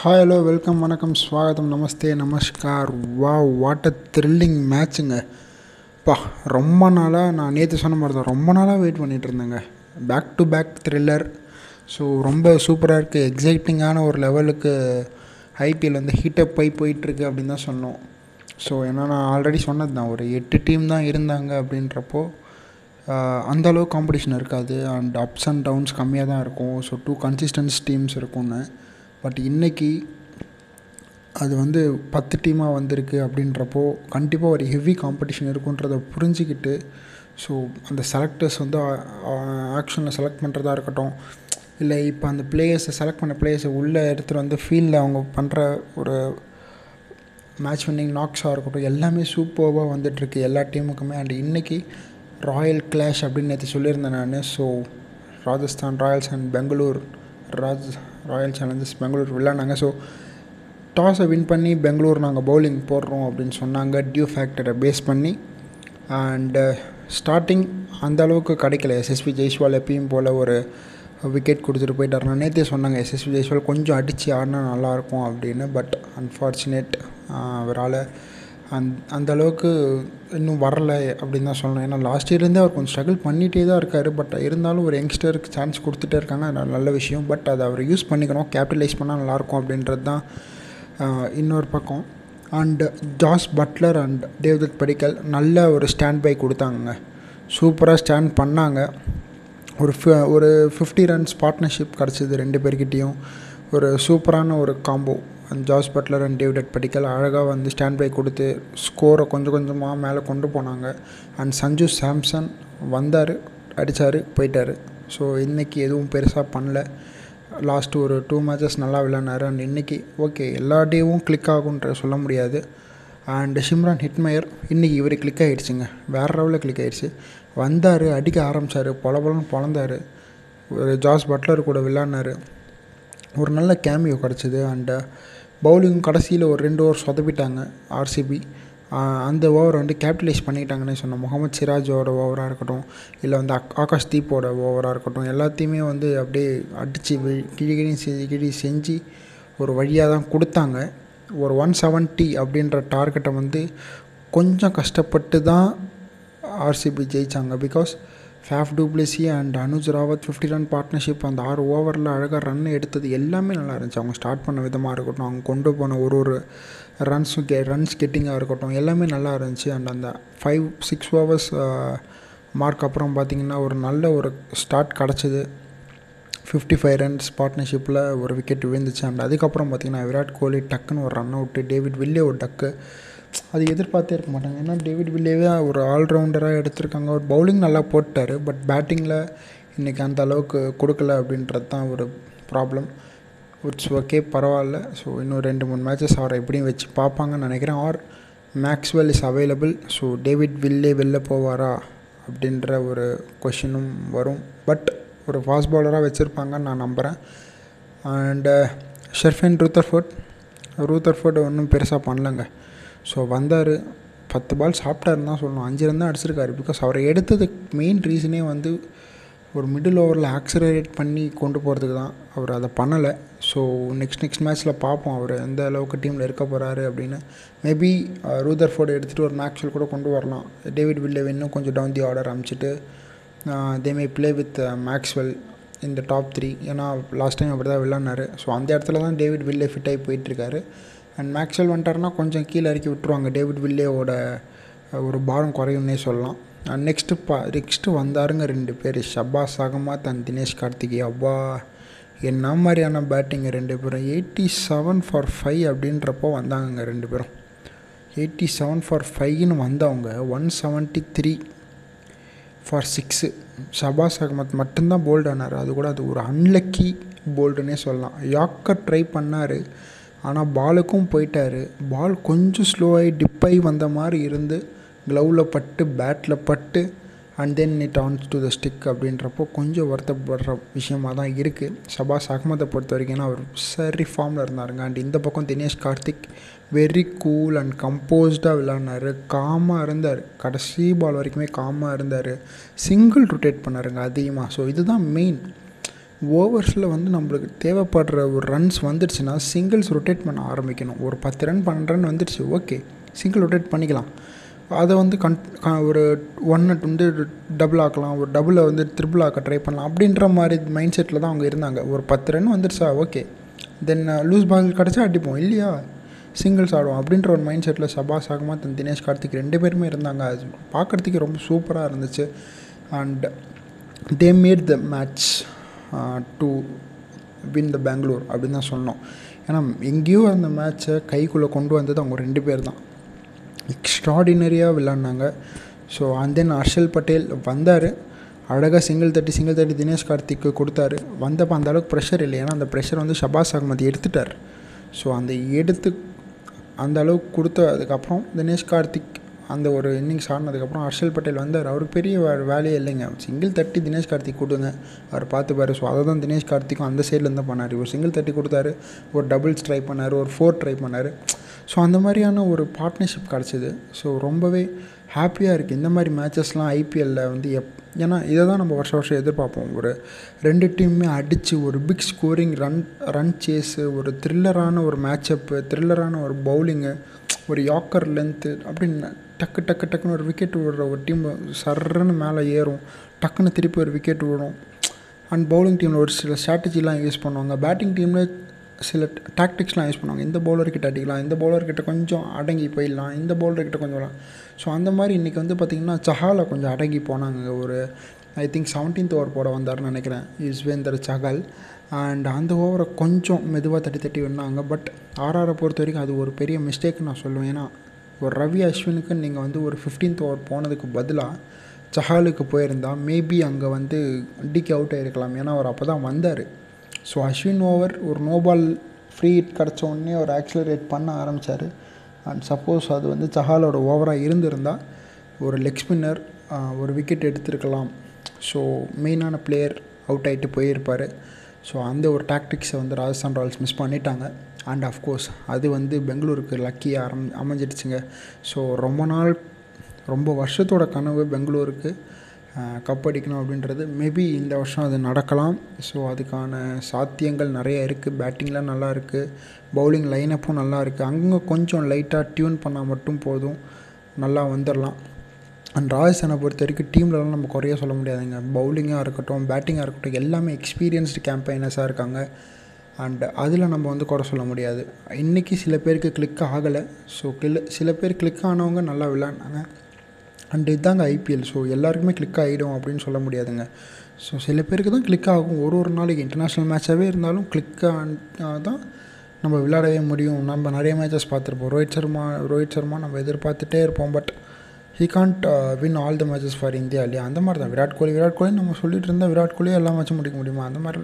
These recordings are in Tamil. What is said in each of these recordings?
ஹாய் ஹலோ வெல்கம் வணக்கம் ஸ்வாகதம் நமஸ்தே நமஸ்கார். வா வாட் அ த்ரில்லிங் மேட்சுங்க பா ரொம்ப நாளாக நான் நேற்று சொன்ன மாதிரி தான் ரொம்ப நாளாக வெயிட் பண்ணிகிட்டு இருந்தேங்க. Back to back thriller so ரொம்ப சூப்பராக இருக்குது எக்ஸைட்டிங்கான ஒரு லெவலுக்கு ஐபிஎல் வந்து ஹீட்டப் போய் போயிட்டுருக்கு அப்படின்னு தான் சொன்னோம். ஸோ ஏன்னா நான் ஆல்ரெடி சொன்னது தான் ஒரு எட்டு டீம் தான் இருந்தாங்க அப்படின்றப்போ அந்தளவு அந்த காம்படிஷன் இருக்காது. அண்ட் அப்ஸ் அண்ட் டவுன்ஸ் கம்மியாக தான் இருக்கும். ஸோ டூ கன்சிஸ்டன்ஸ் டீம்ஸ் இருக்கும்னு. பட் இன்னைக்கு அது வந்து பத்து டீமாக வந்திருக்கு அப்படின்றப்போ கண்டிப்பாக ஒரு ஹெவி காம்படிஷன் இருக்குன்றதை புரிஞ்சுக்கிட்டு ஸோ அந்த செலக்டர்ஸ் வந்து ஆக்ஷனில் செலக்ட் பண்ணுறதா இருக்கட்டும் இல்லை இப்போ அந்த பிளேயர்ஸை செலக்ட் பண்ண பிளேயர்ஸை உள்ளே எடுத்துகிட்டு வந்து ஃபீல்டில் அவங்க பண்ணுற ஒரு மேட்ச் வின்னிங் நாக்ஸாக இருக்கட்டும் எல்லாமே சூப்பராக வந்துட்டுருக்கு எல்லா டீமுக்குமே அண்ட் இன்றைக்கி ராயல் கிளாஷ் அப்படின்னு நேற்று சொல்லியிருந்தேன் நான். So Rajasthan Royals and Bangalore Raj Royal Challengers Bangalore விளாண்டாங்க ஸோ டாஸை வின் பண்ணி பெங்களூர் நாங்கள் பவுலிங் போடுறோம் அப்படின்னு சொன்னாங்க. டியூ ஃபேக்டரை பேஸ் பண்ணி. அண்டு ஸ்டார்டிங் uh, அந்த அளவுக்கு கிடைக்கல. எஸ்எஸ்பி ஜெய்ஸ்வால் எப்பயும் போல் ஒரு விக்கெட் கொடுத்துட்டு போயிட்டார். நேற்றே சொன்னாங்க எஸ்எஸ்பி ஜெய்ஸ்வால் கொஞ்சம் அடித்து ஆடினா நல்லாயிருக்கும் அப்படின்னு. பட் அன்ஃபார்ச்சுனேட் அவரால் அந் அந்த அளவுக்கு இன்னும் வரலை அப்படின்னு தான் சொல்லணும். ஏன்னா லாஸ்ட் இயர்லேருந்தே அவர் கொஞ்சம் ஸ்ட்ரகிள் பண்ணிகிட்டே தான் இருக்கார். பட் இருந்தாலும் ஒரு யங்ஸ்டருக்கு சான்ஸ் கொடுத்துட்டே இருக்காங்க. அது நல்ல விஷயம். பட் அதை அவர் யூஸ் பண்ணிக்கணும். கேபிட்டலைஸ் பண்ணால் நல்லாயிருக்கும் அப்படின்றது தான் இன்னொரு பக்கம். And Jos Buttler and David Padikkal நல்ல ஒரு ஸ்டாண்ட் பை கொடுத்தாங்க சூப்பராக ஸ்டாண்ட் பண்ணாங்க. ஒரு fi- ஒரு ஃபிஃப்டி ரன்ஸ் பார்ட்னர்ஷிப் கிடச்சிது ரெண்டு பேர்கிட்டேயும். ஒரு சூப்பரான ஒரு combo and Jos Buttler and David Padikkal அழகாக வந்து ஸ்டாண்ட் பை கொடுத்து ஸ்கோரை கொஞ்சம் கொஞ்சமாக மேலே கொண்டு போனாங்க. அண்ட் சஞ்சு சாம்சன் வந்தார் அடித்தார் போயிட்டார். ஸோ இன்றைக்கி எதுவும் பெருசாக பண்ணல. லாஸ்ட் ஒரு டூ மேட்சஸ் நல்லா விளையாடினார். அண்ட் இன்றைக்கி ஓகே எல்லா டேவும் கிளிக் ஆகுன்ற சொல்ல முடியாது. அண்ட் ஷிம்ரான் ஹிட்மயர் இன்றைக்கி இவர் கிளிக் ஆகிடுச்சுங்க வேறு லெவலில் கிளிக் ஆகிடுச்சு வந்தார் அடிக்க ஆரம்பித்தார் பொல பொலன்னு பொழந்தார் ஒரு ஜாஸ் பட்லர் கூட விளையாடினார். ஒரு நல்ல கேமியோ கிடச்சிது. அண்டு பவுலிங் uh, கடைசியில் ஒரு ரெண்டு ஓவர் சொதப்பிட்டாங்க ஆர்சிபி அந்த ஓவர் வந்து கேபிட்டலைஸ் பண்ணிக்கிட்டாங்கன்னே சொன்னோம். முகமது சிராஜோட ஓவராக இருக்கட்டும் இல்லை வந்து அக் ஆகாஷ் தீப்போட ஓவராக இருக்கட்டும் எல்லாத்தையுமே வந்து அப்படியே அடித்து கிழி செஞ்சு கிழி செஞ்சு ஒரு வழியாக தான் கொடுத்தாங்க. ஒரு ஒன் செவன்ட்டி அப்படின்ற டார்கெட்டை வந்து கொஞ்சம் கஷ்டப்பட்டு தான் RCB ஜெயித்தாங்க because Faf du Plessis and Anuj Rawat fifty run partnership அந்த ஆறு ஓவரில் அழகாக ரன் எடுத்தது எல்லாமே நல்லா இருந்துச்சு. அவங்க ஸ்டார்ட் பண்ண விதமாக இருக்கட்டும் அவங்க கொண்டு போன ஒரு ஒரு ரன்ஸும் கே ரன்ஸ் கெட்டிங்காக இருக்கட்டும் எல்லாமே நல்லா இருந்துச்சு. அண்ட் அந்த ஃபைவ் சிக்ஸ் ஓவர்ஸ் மார்க் அப்புறம் பார்த்திங்கன்னா ஒரு நல்ல ஒரு ஸ்டார்ட் கிடச்சிது. ஃபிஃப்டி ஃபைவ் ரன்ஸ் பார்ட்னர்ஷிப்பில் ஒரு விக்கெட் விழுந்துச்சு. அண்ட் அதுக்கப்புறம் பார்த்திங்கன்னா விராட் கோலி டக்குன்னு ஒரு ரன் அவுட்டு டேவிட் வில்லே ஒரு டக்கு அது எதிர்பார்த்தே இருக்க மாட்டாங்க. ஏன்னா டேவிட் வில்லேவே ஒரு ஆல்ரவுண்டராக எடுத்திருக்காங்க. ஒரு பவுலிங் நல்லா போட்டார். பட் பேட்டிங்கில் இன்றைக்கி அந்த அளவுக்கு கொடுக்கல அப்படின்றது தான் ஒரு ப்ராப்ளம் இட்ஸ் ஓகே பரவாயில்ல. ஸோ இன்னும் ரெண்டு மூணு மேட்சஸ் அவரை எப்படியும் வச்சு பார்ப்பாங்கன்னு நினைக்கிறேன். Or Maxwell is available so David Willey வெளில போவாரா அப்படின்ற ஒரு கொஷினும் வரும். பட் ஒரு ஃபாஸ்ட் பவுலராக வச்சுருப்பாங்கன்னு நான் நம்புகிறேன் அண்டு ஷெர்ஃபின் ரூத்தர்ஃபோர்ட் ரூத்தர்ஃபோர்ட் ஒன்றும் பெருசாக பண்ணலங்க. ஸோ வந்தார். பத்து பால் சாப்பிட்டாருன்னு தான் சொல்லணும். அஞ்சு ரன் தான் அடிச்சிருக்காரு. பிகாஸ் அவரை எடுத்ததுக்கு மெயின் ரீசனே வந்து ஒரு மிடில் ஓவரில் ஆக்சலரேட் பண்ணி கொண்டு போகிறதுக்கு தான் அவர் அதை பண்ணலை. ஸோ நெக்ஸ்ட் நெக்ஸ்ட் மேட்ச்சில் பார்ப்போம். அவர் எந்த அளவுக்கு டீமில் இருக்க போகிறாரு அப்படின்னு. மேபி ரூதர் ஃபோர்டு எடுத்துகிட்டு ஒரு மேக்ஸ்வெல் கூட கொண்டு வரலாம். டேவிட் வில்லே இன்னும் கொஞ்சம் down the order அமைச்சிட்டு they may play with Maxwell இந்த டாப் த்ரீ ஏன்னா லாஸ்ட் டைம் அப்படி தான் விளாட்னாரு ஸோ அந்த இடத்துல தான் டேவிட் வில்லே ஃபிட்டாகி போயிட்டுருக்காரு அண்ட் மேக்ஸ்வெல் வந்துட்டாருன்னா கொஞ்சம் கீழே இறக்கி விட்டுருவாங்க. டேவிட் வில்லேவோட ஒரு பாரம் குறையும்னே சொல்லலாம். அண்ட் நெக்ஸ்ட்டு பா நெக்ஸ்ட்டு வந்தாருங்க ரெண்டு பேர். ஷபாஸ் அகமத் அண்ட் தினேஷ் கார்த்திகே. அப்பா என்ன மாதிரியான பேட்டிங்க ரெண்டு பேரும். எயிட்டி செவன் ஃபார் ஃபைவ் அப்படின்றப்போ வந்தாங்கங்க ரெண்டு பேரும். எயிட்டி செவன் ஃபார் ஃபைவ்னு வந்தவங்க one seventy three for six Shahbaz Ahmed மட்டும்தான் போல்டு ஆனார். அது கூட அது ஒரு அன்லக்கி போல்டுன்னே சொல்லலாம். யாக்கர் ட்ரை பண்ணார். ஆனால் பாலுக்கும் போயிட்டார். பால் கொஞ்சம் ஸ்லோவாகி டிப்பாகி வந்த மாதிரி இருந்து க்ளவுவில் பட்டு பேட்டில் பட்டு and then it ons to the stick அப்படின்றப்போ கொஞ்சம் வருத்தப்படுற விஷயமாக தான் இருக்குது சபாஸ் அகமதை பொறுத்த வரைக்கும் அவர் சரி ஃபார்மில் இருந்தாருங்க. அண்ட் இந்த பக்கம் Dinesh Karthik very cool and கம்போஸ்டாக விளாட்னாரு காமாக இருந்தார். கடைசி பால் வரைக்குமே காமாக இருந்தார். சிங்கிள் ரொட்டேட் பண்ணாருங்க அதிகமாக ஸோ இதுதான் மெயின் ஓவர்ஸில் வந்து நம்மளுக்கு தேவைப்படுற ஒரு ரன்ஸ் வந்துடுச்சுன்னா சிங்கிள்ஸ் ரொட்டேட் பண்ண ஆரம்பிக்கணும். ஒரு பத்து ரன் பன்னெண்டு ரன் வந்துடுச்சு ஓகே சிங்கிள் ரொட்டேட் பண்ணிக்கலாம். அதை வந்து கன் ஒரு ஒன்னை வந்து டபுள் ஆக்கலாம். ஒரு டபுளை வந்து ட்ரிபிள் ஆக்க ட்ரை பண்ணலாம். அப்படின்ற மாதிரி மைண்ட் செட்டில் தான் அவங்க இருந்தாங்க. ஒரு பத்து ரன் வந்துடுச்சா ஓகே தென் லூஸ் பால் கிடச்சா அடிப்போம் இல்லையா? சிங்கிள்ஸ் ஆடுவோம். அப்படின்ற ஒரு மைண்ட் செட்டில் சபாஸ் அகமத் தன் தினேஷ் கார்த்திக் ரெண்டு பேருமே இருந்தாங்க. அது பார்க்குறதுக்கு ரொம்ப சூப்பராக இருந்துச்சு. And they made the match to win the Bangalore அப்படின்னு தான் சொன்னோம் ஏன்னா எங்கேயோ அந்த மேட்ச்சை கைக்குள்ளே கொண்டு வந்தது அவங்க ரெண்டு பேர் தான். எக்ஸ்ட்ராடினரியாக விளாட்னாங்க so and then Harshal Patel வந்தார். அழகாக சிங்கிள் தட்டி சிங்கிள் தட்டி தினேஷ் கார்த்திக்கு கொடுத்தாரு. வந்தப்போ அந்த அளவுக்கு ப்ரெஷர் இல்லை. ஏன்னா அந்த ப்ரெஷர் வந்து ஷபாஸ் அகமது எடுத்துட்டார். ஸோ அந்த எடுத்து அந்த அளவுக்கு கொடுத்த அதுக்கப்புறம் தினேஷ் கார்த்திக் அந்த ஒரு இன்னிங்ஸ் ஆடினதுக்கப்புறம் ஹர்ஷல் பட்டேல் வந்தார். அவருக்கு பெரிய வேலையே இல்லைங்க. சிங்கிள் தட்டி தினேஷ் கார்த்திக் கொடுங்க. அவர் பார்த்துப்பார் ஸோ அதை தான் தினேஷ் கார்த்திக்கும் அந்த சைட்லேருந்து தான் பண்ணார். ஒரு சிங்கிள் தட்டி கொடுத்தாரு. ஒரு டபுள்ஸ் ட்ரை பண்ணார். ஒரு ஃபோர் ட்ரை பண்ணார். ஸோ அந்த மாதிரியான ஒரு பார்ட்னர்ஷிப் கிடச்சிது. ஸோ ரொம்பவே ஹாப்பியாக இருக்குது இந்த மாதிரி மேட்சஸ்லாம் ஐபிஎல்லில் வந்து எப் ஏன்னா இதை தான் நம்ம வருஷம் வருஷம் எதிர்பார்ப்போம். ஒரு ரெண்டு டீமுமே அடித்து ஒரு big scoring run run chase ஒரு த்ரில்லரான ஒரு மேட்சப்பு த்ரில்லரான ஒரு பவுலிங்கு ஒரு யாக்கர் லென்த்து அப்படின்னு டக்கு டக்கு டக்குன்னு ஒரு விக்கெட் விடுற ஒரு டீம் சர்றன்னு மேலே ஏறும். டக்குன்னு திருப்பி ஒரு விக்கெட் விடும். அண்ட் பவுலிங் டீமில் ஒரு சில ஸ்ட்ராட்டஜிலாம் யூஸ் பண்ணுவாங்க. பேட்டிங் டீமில் சில டாக்டிக்ஸ்லாம் யூஸ் பண்ணுவாங்க. இந்த பவுலர்கிட்ட அடிக்கலாம் இந்த பவுலர்கிட்ட கொஞ்சம் அடங்கி போயிடலாம் இந்த பவுலர்கிட்ட கொஞ்சம் வரலாம் ஸோ அந்த மாதிரி இன்றைக்கி வந்து பார்த்திங்கன்னா சஹாலை கொஞ்சம் அடங்கி போனாங்க. ஒரு ஐ திங்க் செவன்டீன்த் ஓவர் போட வந்தார்னு நினைக்கிறேன். யுஸ்வேந்தர் சஹால். அண்ட் அந்த ஓவரை கொஞ்சம் மெதுவாக தட்டி தட்டி வின்னாங்க பட் ஆர்ஆரை பொறுத்த வரைக்கும் அது ஒரு பெரிய மிஸ்டேக் நான் சொல்லுவேன். ஏன்னா ஒரு ரவி அஸ்வினுக்கு நீங்கள் வந்து ஒரு ஃபிஃப்டீன்த் ஓவர் போனதுக்கு பதிலாக சஹாலுக்கு போயிருந்தா மேபி அங்கே வந்து டிக்கு அவுட் ஆகிருக்கலாம் ஏன்னா அவர் அப்போ தான் வந்தார். ஸோ அஸ்வின் ஓவர் ஒரு நோபால் ஃப்ரீ ஹிட் கிடச்ச உடனே அவர் ஆக்சிலரேட் பண்ண ஆரம்பித்தார் அண்ட் சப்போஸ் அது வந்து சஹாலோட ஓவராக இருந்திருந்தால் ஒரு லெக் ஸ்பின்னர் ஒரு விக்கெட் எடுத்திருக்கலாம். ஸோ மெயினான பிளேயர் அவுட் ஆகிட்டு போயிருப்பார். ஸோ அந்த ஒரு டாக்டிக்ஸை வந்து ராஜஸ்தான் ராயல்ஸ் மிஸ் பண்ணிட்டாங்க. அண்ட் அஃப்கோர்ஸ் அது வந்து பெங்களூருக்கு லக்கியாக அரம் அமைஞ்சிடுச்சுங்க. ஸோ ரொம்ப நாள் ரொம்ப வருஷத்தோட கனவு பெங்களூருக்கு. கப் அடிக்கணும் அப்படின்றது. மேபி இந்த வருஷம் அது நடக்கலாம். ஸோ அதுக்கான சாத்தியங்கள் நிறைய இருக்குது பேட்டிங்லாம் நல்லா இருக்குது பவுலிங் லைனப்பும் நல்லா இருக்குது அங்கே கொஞ்சம் லைட்டாக டியூன் பண்ணால் மட்டும் போதும். நல்லா வந்துடலாம் அண்ட் ராஜஸ்தானை பொறுத்த வரைக்கும் டீம்லலாம் நம்ம குறைய சொல்ல முடியாதுங்க. பவுலிங்காக இருக்கட்டும் பேட்டிங்காக இருக்கட்டும் எல்லாமே எக்ஸ்பீரியன்ஸ்டு கேம்பெயினர்ஸாக இருக்காங்க. அண்ட் அதில் நம்ம வந்து குறை சொல்ல முடியாது. இன்றைக்கி சில பேருக்கு கிளிக் ஆகலை. ஸோ கிள சில பேர் கிளிக் ஆனவங்க நல்லா விளாண்டாங்க அண்ட் இதுதாங்க ஐபிஎல் ஸோ எல்லாருக்குமே கிளிக் ஆகிடும் அப்படின்னு சொல்ல முடியாதுங்க. ஸோ சில பேருக்கு தான் கிளிக் ஆகும். ஒரு ஒரு நாளைக்கு இன்டர்நேஷ்னல் மேட்சாகவே இருந்தாலும் கிளிக் தான் நம்ம விளையாடவே முடியும். நம்ம நிறைய மேட்சஸ் பார்த்துருப்போம். ரோஹித் சர்மா ரோஹித் சர்மா நம்ம எதிர்பார்த்துட்டே இருப்போம். But he can't win all the matches for India இல்லையா அந்த மாதிரி தான் விராட் கோலி விராட் கோலி நம்ம சொல்லிட்டு இருந்தால் விராட் கோலியே எல்லா மேட்சும் முடிக்க முடியுமா? அந்த மாதிரி.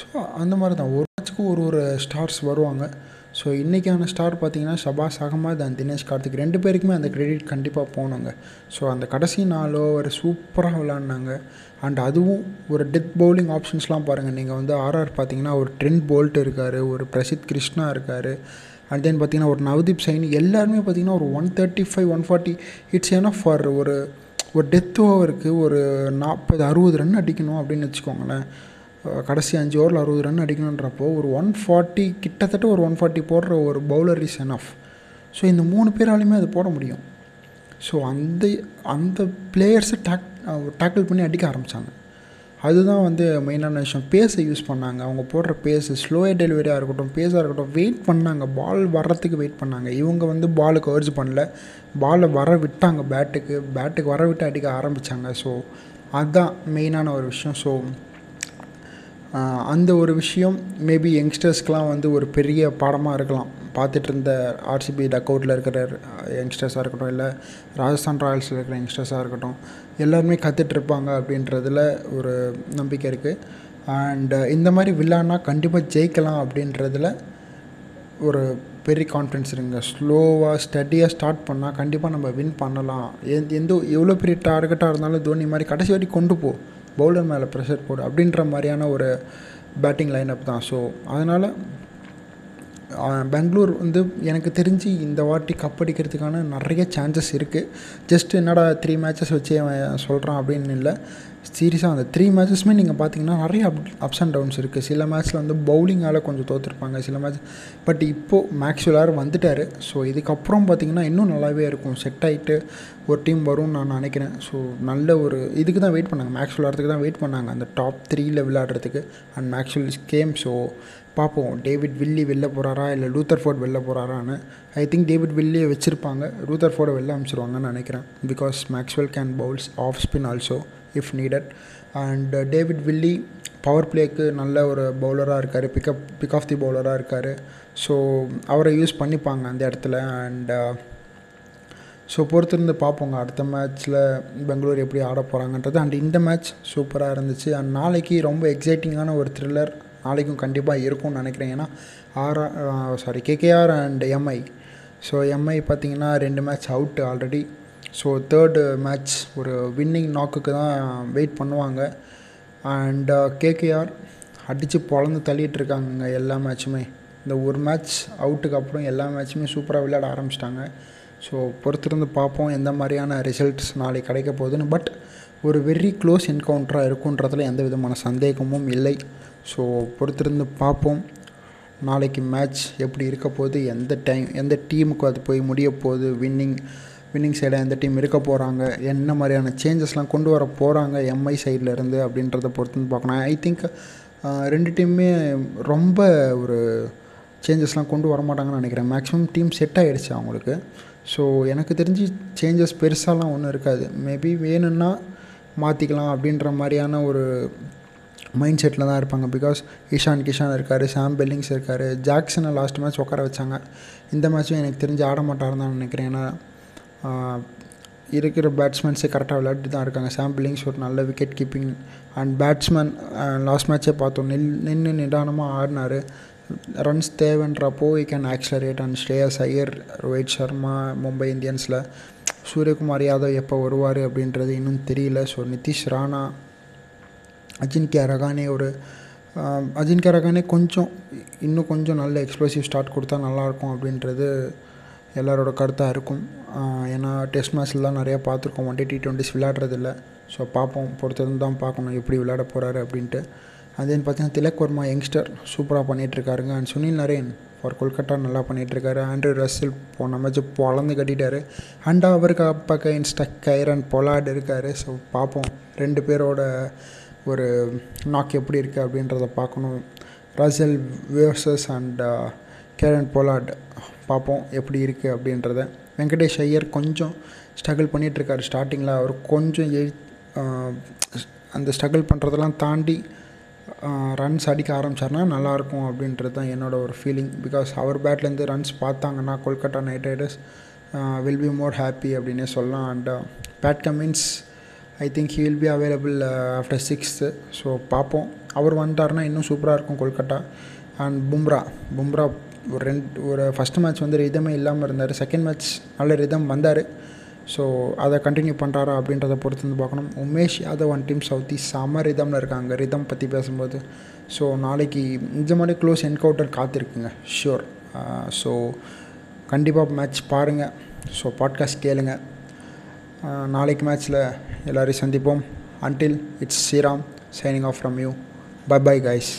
ஸோ அந்த மாதிரி தான் ஒரு மேட்ச்சுக்கு ஒரு ஒரு ஸ்டார்ஸ் வருவாங்க. ஸோ இன்றைக்கான ஸ்டார் பார்த்தீங்கன்னா ஷபாஸ் அகமது அண்ட் தினேஷ் கார்த்திக். ரெண்டு பேருக்குமே அந்த கிரெடிட் கண்டிப்பாக போனாங்க ஸோ அந்த கடைசி நாளோ ஒரு சூப்பராக விளாட்னாங்க அண்ட் அதுவும் ஒரு டெத் பவுலிங் ஆப்ஷன்ஸ்லாம் பாருங்கள் நீங்கள் வந்து ஆர்ஆர் பார்த்தீங்கன்னா ஒரு ட்ரெண்ட் போல்ட் இருக்கார் ஒரு பிரசித் கிருஷ்ணா இருக்கார். அண்ட் தென் பார்த்தீங்கன்னா ஒரு நவதீப் சைனி எல்லாருமே பார்த்தீங்கன்னா ஒரு one thirty five one forty it's ஏன்னா ஃபார் ஒரு ஒரு டெத் ஓவருக்கு ஒரு நாற்பது அறுபது ரன் அடிக்கணும் அப்படின்னு வச்சுக்கோங்களேன். கடைசி அஞ்சு ஓவரில் அறுபது ரன் அடிக்கணுன்றப்போ ஒரு ஒன் ஃபார்ட்டி கிட்டத்தட்ட ஒரு ஒன் ஃபார்ட்டி போடுற ஒரு பவுலர் இஸ் எனஃப் ஸோ இந்த மூணு பேராலையுமே அது போட முடியும். ஸோ அந்த அந்த பிளேயர்ஸை டேக் டேக்கிள் பண்ணி அடிக்க ஆரம்பித்தாங்க அதுதான் வந்து மெயினான விஷயம். பேஸை யூஸ் பண்ணாங்க. அவங்க போடுற பேஸு ஸ்லோவே டெலிவரியாக இருக்கட்டும் பேஸாக இருக்கட்டும் வெயிட் பண்ணாங்க. பால் வர்றதுக்கு வெயிட் பண்ணாங்க. இவங்க வந்து பாலுக்கு அர்ஜ் பண்ணல. பாலை வர விட்டாங்க பேட்டுக்கு பேட்டுக்கு வர விட்டு அடிக்க ஆரம்பித்தாங்க ஸோ அதுதான் மெயினான ஒரு விஷயம். ஸோ அந்த ஒரு விஷயம் மேபி யங்ஸ்டர்ஸ்க்கெலாம் வந்து ஒரு பெரிய பாடமாக இருக்கலாம். பார்த்துட்டு இருந்த ஆர்சிபி டக்கவுட்டில் இருக்கிற யங்ஸ்டர்ஸாக இருக்கட்டும் இல்லை ராஜஸ்தான் ராயல்ஸில் இருக்கிற யங்ஸ்டர்ஸாக இருக்கட்டும் எல்லாருமே கற்றுட்ருப்பாங்க அப்படின்றதுல ஒரு நம்பிக்கை இருக்குது அண்டு இந்த மாதிரி வில்லான்னா கண்டிப்பாக ஜெயிக்கலாம் அப்படின்றதுல ஒரு பெரிய கான்ஃபிடன்ஸ் இருக்குங்க ஸ்லோவாக ஸ்டடியாக ஸ்டார்ட் பண்ணால் கண்டிப்பாக நம்ம வின் பண்ணலாம். எந்த எந்த எவ்வளோ பெரிய டார்கெட்டாக இருந்தாலும் தோனி மாதிரி கடைசி வரைக்கும் கொண்டு போ. பவுலர் மேலே ப்ரெஷர் போடு அப்படின்ற மாதிரியான ஒரு பேட்டிங் லைனப் தான். ஸோ அதனால் பெங்களூர் வந்து எனக்கு தெரிஞ்சு இந்த வாட்டி கப் அடிக்கிறதுக்கான நிறைய சான்சஸ் இருக்குது ஜஸ்ட் என்னடா த்ரீ மேட்சஸ் வச்சு அவன் சொல்கிறான் அப்படின்னு இல்லை. சீரியஸாக அந்த த்ரீ மேட்சஸுமே நீங்கள் பார்த்தீங்கன்னா நிறைய அப் அப்ஸ் அண்ட் டவுன்ஸ் இருக்குது சில மேட்ச்சில் வந்து பவுலிங்கால் கொஞ்சம் தோற்றுருப்பாங்க சில மேட்ச் பட் இப்போது மேக்ஸ்வெலார் வந்துட்டார். ஸோ இதுக்கப்புறம் பார்த்தீங்கன்னா இன்னும் நல்லாவே இருக்கும். செட் ஆகிட்டு ஒரு டீம் வரும்னு நான் நினைக்கிறேன். ஸோ நல்ல ஒரு இதுக்கு தான் வெயிட் பண்ணாங்க. மேக்ஸ் விளாட்றதுக்கு தான் வெயிட் பண்ணாங்க. அந்த டாப் த்ரீயில் விளையாடுறதுக்கு. அண்ட் மேக்ஸுவல் கேம் ஸோ பார்ப்போம். டேவிட் வில்லி வெளில போகிறாரா இல்லை லூத்தர் ஃபோர்ட் வெளில போகிறாரான்னு ஐ திங்க் டேவிட் வில்லியை வச்சுருப்பாங்க. லூத்தர் ஃபோர்டை வெளில அமைச்சிருவாங்கன்னு நினைக்கிறேன். Because Maxwell can bowls off spin also if needed and David Willey power பிளேக்கு நல்ல ஒரு பவுலராக இருக்கார். பிக்கப் பிக் ஆஃப் தி பவுலராக இருக்கார். ஸோ அவரை யூஸ் பண்ணிப்பாங்க அந்த இடத்துல. அண்ட் ஸோ uh, பொறுத்திருந்து பார்ப்போங்க. அடுத்த மேட்ச்சில் பெங்களூர் எப்படி ஆட போகிறாங்கன்றது அண்ட் இந்த மேட்ச் சூப்பராக இருந்துச்சு. அண்ட் நாளைக்கு ரொம்ப எக்ஸைட்டிங்கான ஒரு த்ரில்லர் நாளைக்கும் கண்டிப்பாக இருக்கும்னு நினைக்கிறேன். ஏன்னா R sorry KKR and Mi so Mi பார்த்திங்கன்னா ரெண்டு match out already so third match ஒரு வின்னிங் நாக்குக்கு தான் வெயிட் பண்ணுவாங்க. அண்ட் கேகேஆர் அடித்து பொழந்து தள்ளிட்டு இருக்காங்க எல்லா மேட்சுமே இந்த ஒரு மேட்ச் அவுட்டுக்கு அப்புறம் எல்லா மேட்சுமே சூப்பராக விளையாட ஆரம்பிச்சிட்டாங்க. ஸோ பொறுத்திருந்து பார்ப்போம் எந்த மாதிரியான ரிசல்ட்ஸ் நாளைக்கு கிடைக்க போகுதுன்னு. பட் ஒரு வெரி க்ளோஸ் என்கவுண்டராக இருக்குன்றதுல எந்த விதமான சந்தேகமும் இல்லை. ஸோ பொறுத்திருந்து பார்ப்போம். நாளைக்கு மேட்ச் எப்படி இருக்க போகுது எந்த டைம் எந்த டீமுக்கு அது போய் முடிய போகுது வின்னிங் வின்னிங் சைடாக எந்த டீம் இருக்க போகிறாங்க என்ன மாதிரியான சேஞ்சஸ்லாம் கொண்டு வர போகிறாங்க எம்ஐ சைடில் இருந்து அப்படின்றத பொறுத்து பார்க்கணும். ஐ திங்க் ரெண்டு டீமுமே ரொம்ப ஒரு சேஞ்சஸ்லாம் கொண்டு வர மாட்டாங்கன்னு நினைக்கிறேன். மேக்ஸிமம் டீம் செட் ஆகிடுச்சு அவங்களுக்கு. ஸோ எனக்கு தெரிஞ்சு சேஞ்சஸ் பெருசாலாம் ஒன்றும் இருக்காது. மேபி வேணும்னா மாற்றிக்கலாம் அப்படின்ற மாதிரியான ஒரு மைண்ட் செட்டில் தான் இருப்பாங்க. பிகாஸ் இஷான் கிஷான் இருக்கார் சாம் பெல்லிங்ஸ் இருக்கார் ஜாக்சனை லாஸ்ட் மேட்ச் உட்கார வச்சாங்க. இந்த மேட்ச்சும் எனக்கு தெரிஞ்சு ஆட மாட்டாருன்னு தான் நினைக்கிறேன். ஏன்னா இருக்கிற பேட்ஸ்மேன்ஸே கரெக்டாக விளையாட்டு தான் இருக்காங்க. சாம் பில்லிங்ஸ் ஒரு நல்ல wicket keeping and batsman last மேட்ச்சே பார்த்தோம். நில் நின்று நிதானமாக ஆடினார். Runs தேவைன்றப்போ he can accelerate and Shreyas Iyer Rohit Sharma Mumbai இந்தியன்ஸில் Suryakumar Yadav எப்போ வருவார் அப்படின்றது இன்னும் தெரியல. ஸோ நிதிஷ் ராணா அஜின்கே ரகானே ஒரு அஜின்கே ரகானே கொஞ்சம் இன்னும் கொஞ்சம் நல்ல எக்ஸ்ப்ளோசிவ் ஸ்டார்ட் கொடுத்தா நல்லாயிருக்கும் அப்படின்றது எல்லாரோட கருத்தாக இருக்கும். ஏன்னா டெஸ்ட் மேட்ச்லாம் நிறையா பார்த்துருக்கோம். ஒன் டே டி ட்வெண்ட்டிஸ் விளையாடுறதில்ல. ஸோ பார்ப்போம். பொறுத்திருந்து தான் பார்க்கணும். எப்படி விளையாட போகிறாரு அப்படின்ட்டு. அதேன்னு பார்த்தீங்கன்னா திலக் வர்மா யங்ஸ்டர் சூப்பராக பண்ணிகிட்ருக்காருங்க and Sunil Narine for Kolkata நல்லா பண்ணிகிட்ருக்காரு ஆண்ட்ரூ ரஸ்ஸில் போன மேட்ச் பொழந்து கட்டிட்டார். அண்ட் அவருக்கு அப்பக்க இன்ஸ்டக் கைரன் பொலாட் இருக்கார். ஸோ பார்ப்போம். ரெண்டு பேரோட ஒரு நாக் எப்படி இருக்குது அப்படின்றத பார்க்கணும். Russell versus and Kieron Pollard பார்ப்போம் எப்படி இருக்குது அப்படின்றத. வெங்கடேஷ் ஐயர் கொஞ்சம் ஸ்ட்ரகிள் பண்ணிகிட்ருக்காரு ஸ்டார்டிங்கில் அவர் கொஞ்சம் எழு அந்த ஸ்ட்ரகிள் பண்ணுறதெல்லாம் தாண்டி ரன்ஸ் அடிக்க ஆரம்பித்தார்னா நல்லாயிருக்கும் அப்படின்றது தான் என்னோடய ஒரு ஃபீலிங் பிகாஸ் அவர் பேட்லேருந்து ரன்ஸ் பார்த்தாங்கன்னா Kolkata Knight Riders will be more happy அப்படின்னே சொல்லலாம். And Pat Cummins I think he will be available after sixth so பார்ப்போம் அவர் வந்துட்டார்னா இன்னும் சூப்பராக இருக்கும் கொல்கட்டா. அண்ட் பும்ரா பும்ரா ஒரு ரெண்டு ஒரு ஃபஸ்ட் மேட்ச் வந்து ரிதமே இல்லாமல் இருந்தார். செகண்ட் மேட்ச் நல்ல ரிதம் வந்தார். ஸோ அதை கண்டினியூ பண்ணுறாரா அப்படின்றத பொறுத்து வந்து பார்க்கணும். Umesh Yadav and Tim Southee செம ரிதமில் இருக்காங்க. ரிதம் பற்றி பேசும்போது. ஸோ நாளைக்கு இந்த மாதிரி க்ளோஸ் என்கவுண்டர் காத்திருக்குங்க. ஷியோர் ஸோ uh, கண்டிப்பாக மேட்ச் பாருங்கள் ஸோ பாட்காஸ்ட் கேளுங்கள் நாளைக்கு மேட்ச்சில் எல்லோரையும் சந்திப்போம். Until it's Sriram signing off from you bye bye guys